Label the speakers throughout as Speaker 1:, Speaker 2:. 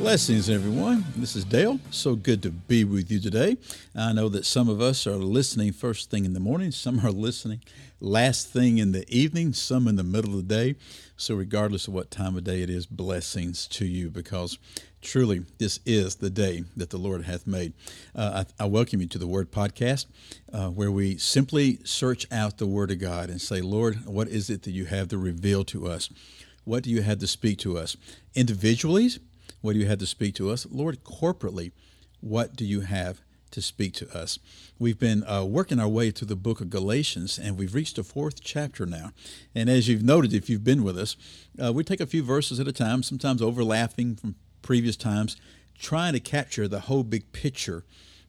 Speaker 1: Blessings, everyone. This is Dale. So good to be with you today. I know that some of us are listening first thing in the morning, some are listening last thing in the evening, some in the middle of the day. So, regardless of what time of day it is, blessings to you because truly this is the day that the Lord hath made. Uh, I, I, welcome you to the Word Podcast, uh, where we simply search out the Word of God and say, Lord, what is it that you have to reveal to us? What do you have to speak to us? Individually, what do you have to speak to us? Lord, corporately, what do you have to speak to us? We've been uh, working our way through the book of Galatians, and we've reached the fourth chapter now. And as you've noted, if you've been with us, uh, we take a few verses at a time, sometimes overlapping from previous times, trying to capture the whole big picture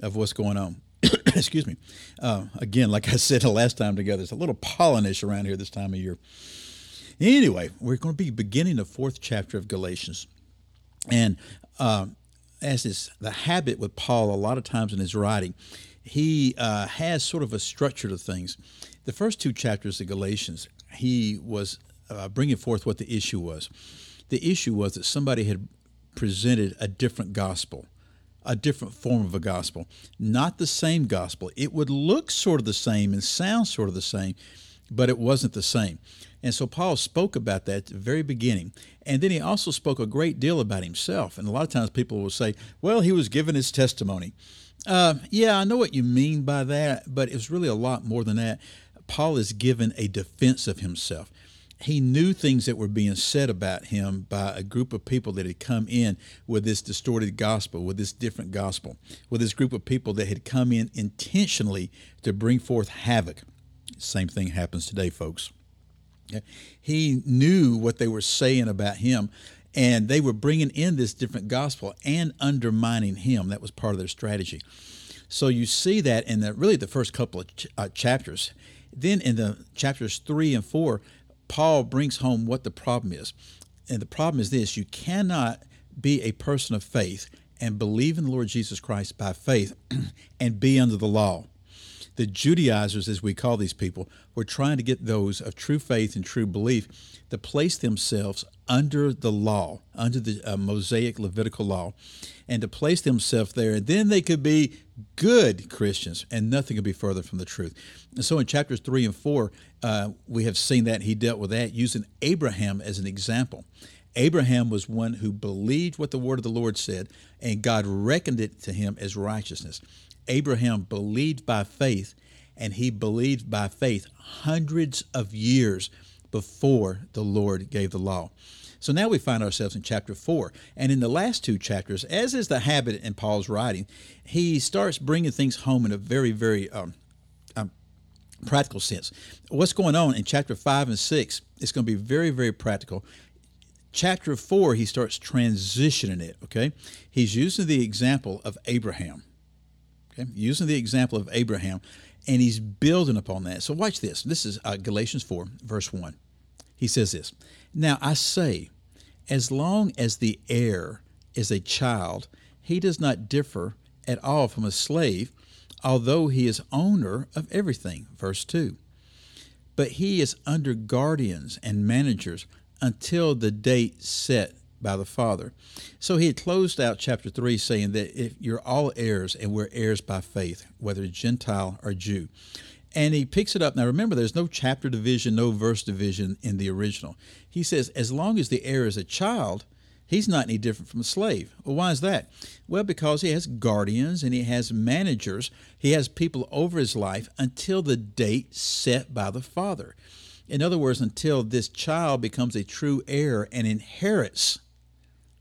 Speaker 1: of what's going on. Excuse me. Uh, again, like I said the last time together, it's a little pollenish around here this time of year. Anyway, we're going to be beginning the fourth chapter of Galatians. And uh, as is the habit with Paul, a lot of times in his writing, he uh, has sort of a structure to things. The first two chapters of Galatians, he was uh, bringing forth what the issue was. The issue was that somebody had presented a different gospel, a different form of a gospel, not the same gospel. It would look sort of the same and sound sort of the same, but it wasn't the same. And so Paul spoke about that at the very beginning. And then he also spoke a great deal about himself. And a lot of times people will say, well, he was given his testimony. Uh, yeah, I know what you mean by that, but it was really a lot more than that. Paul is given a defense of himself. He knew things that were being said about him by a group of people that had come in with this distorted gospel, with this different gospel, with this group of people that had come in intentionally to bring forth havoc. Same thing happens today, folks. He knew what they were saying about him, and they were bringing in this different gospel and undermining him. That was part of their strategy. So you see that in the really the first couple of ch- uh, chapters. Then in the chapters three and four, Paul brings home what the problem is, and the problem is this: you cannot be a person of faith and believe in the Lord Jesus Christ by faith and be under the law the Judaizers, as we call these people, were trying to get those of true faith and true belief to place themselves under the law, under the uh, Mosaic Levitical law, and to place themselves there. And then they could be good Christians, and nothing could be further from the truth. And so in chapters 3 and 4, uh, we have seen that he dealt with that using Abraham as an example. Abraham was one who believed what the word of the Lord said, and God reckoned it to him as righteousness. Abraham believed by faith, and he believed by faith hundreds of years before the Lord gave the law. So now we find ourselves in chapter 4. And in the last two chapters, as is the habit in Paul's writing, he starts bringing things home in a very, very um, um, practical sense. What's going on in chapter 5 and 6 is going to be very, very practical. Chapter 4, he starts transitioning it, okay? He's using the example of Abraham okay? using the example of Abraham, and he's building upon that. So watch this. This is uh, Galatians 4, verse 1. He says this Now I say, as long as the heir is a child, he does not differ at all from a slave, although he is owner of everything. Verse 2. But he is under guardians and managers until the date set by the Father. So he had closed out chapter 3 saying that if you're all heirs and we're heirs by faith, whether Gentile or Jew. And he picks it up. Now remember, there's no chapter division, no verse division in the original. He says, as long as the heir is a child, he's not any different from a slave. Well, why is that? Well, because he has guardians and he has managers. He has people over his life until the date set by the Father. In other words, until this child becomes a true heir and inherits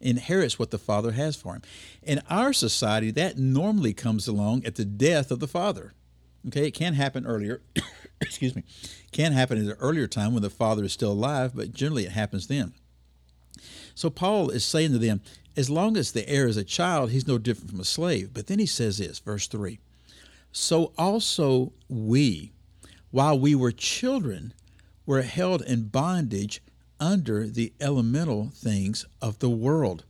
Speaker 1: inherits what the father has for him. In our society, that normally comes along at the death of the father. Okay, it can happen earlier. excuse me, can happen at an earlier time when the father is still alive, but generally it happens then. So Paul is saying to them, as long as the heir is a child, he's no different from a slave. But then he says this, verse 3 So also we, while we were children, were held in bondage under the elemental things of the world.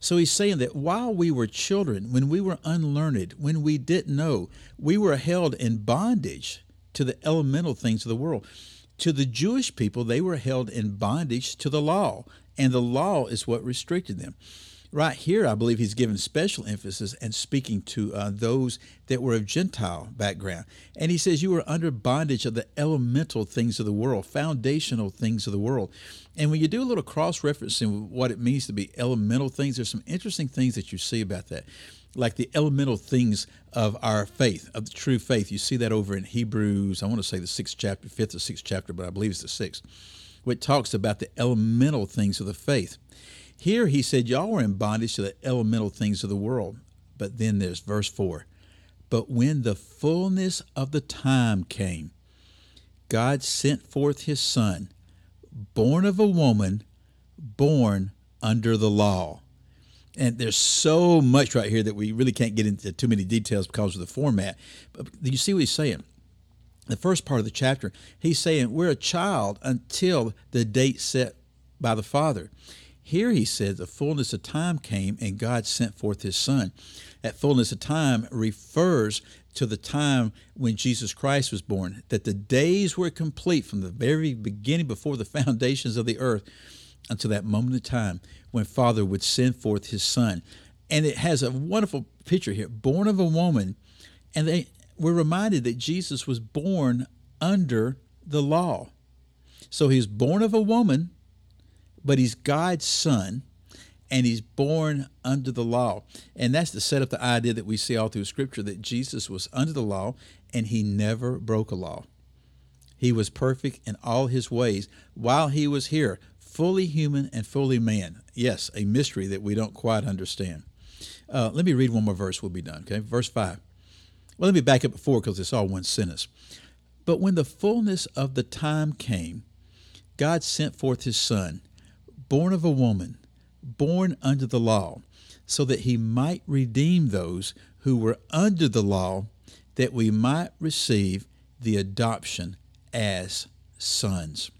Speaker 1: So he's saying that while we were children, when we were unlearned, when we didn't know, we were held in bondage to the elemental things of the world. To the Jewish people, they were held in bondage to the law, and the law is what restricted them. Right here, I believe he's given special emphasis and speaking to uh, those that were of Gentile background. And he says, You are under bondage of the elemental things of the world, foundational things of the world. And when you do a little cross referencing what it means to be elemental things, there's some interesting things that you see about that like the elemental things of our faith, of the true faith. You see that over in Hebrews, I want to say the sixth chapter, fifth or sixth chapter, but I believe it's the sixth, which talks about the elemental things of the faith. Here he said, Y'all were in bondage to the elemental things of the world. But then there's verse 4 But when the fullness of the time came, God sent forth his Son, born of a woman, born under the law. And there's so much right here that we really can't get into too many details because of the format. But you see what he's saying? The first part of the chapter, he's saying we're a child until the date set by the Father. Here he said the fullness of time came and God sent forth his son. That fullness of time refers to the time when Jesus Christ was born, that the days were complete from the very beginning before the foundations of the earth until that moment of time when Father would send forth his son. And it has a wonderful picture here born of a woman. And they were reminded that Jesus was born under the law. So he's born of a woman but he's God's son and he's born under the law. And that's to set up the idea that we see all through Scripture that Jesus was under the law and he never broke a law. He was perfect in all his ways while he was here, fully human and fully man. Yes, a mystery that we don't quite understand. Uh, let me read one more verse, we'll be done. Okay, verse 5. Well, let me back up before because it's all one sentence. But when the fullness of the time came, God sent forth his Son born of a woman, born under the law, so that he might redeem those who were under the law, that we might receive the adoption as sons.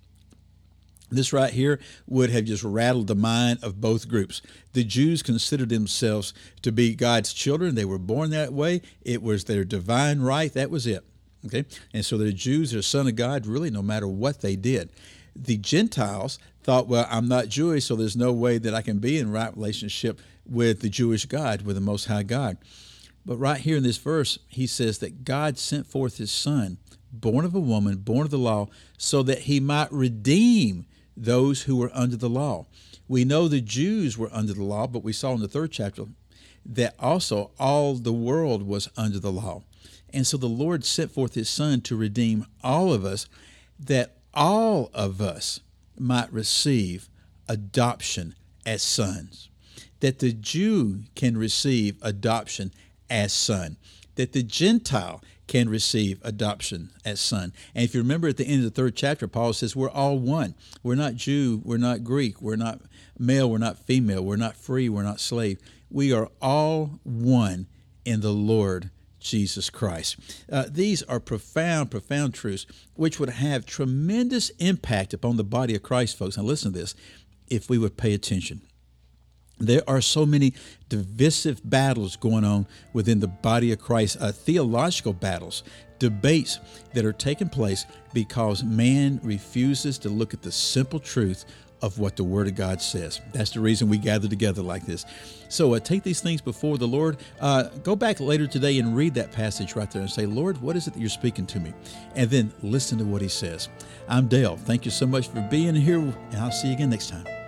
Speaker 1: This right here would have just rattled the mind of both groups. The Jews considered themselves to be God's children. They were born that way. It was their divine right. That was it. Okay? And so the Jews are son of God really no matter what they did. The Gentiles thought, well, I'm not Jewish, so there's no way that I can be in right relationship with the Jewish God, with the Most High God. But right here in this verse, he says that God sent forth his Son, born of a woman, born of the law, so that he might redeem those who were under the law. We know the Jews were under the law, but we saw in the third chapter that also all the world was under the law. And so the Lord sent forth his Son to redeem all of us, that all of us might receive adoption as sons, that the Jew can receive adoption as son, that the Gentile can receive adoption as son. And if you remember at the end of the third chapter, Paul says, We're all one. We're not Jew, we're not Greek, we're not male, we're not female, we're not free, we're not slave. We are all one in the Lord Jesus Christ. Uh, these are profound, profound truths which would have tremendous impact upon the body of Christ, folks. Now, listen to this if we would pay attention. There are so many divisive battles going on within the body of Christ, uh, theological battles, debates that are taking place because man refuses to look at the simple truth of what the Word of God says. That's the reason we gather together like this. So uh, take these things before the Lord. Uh, go back later today and read that passage right there and say, Lord, what is it that you're speaking to me? And then listen to what He says. I'm Dale. Thank you so much for being here, and I'll see you again next time.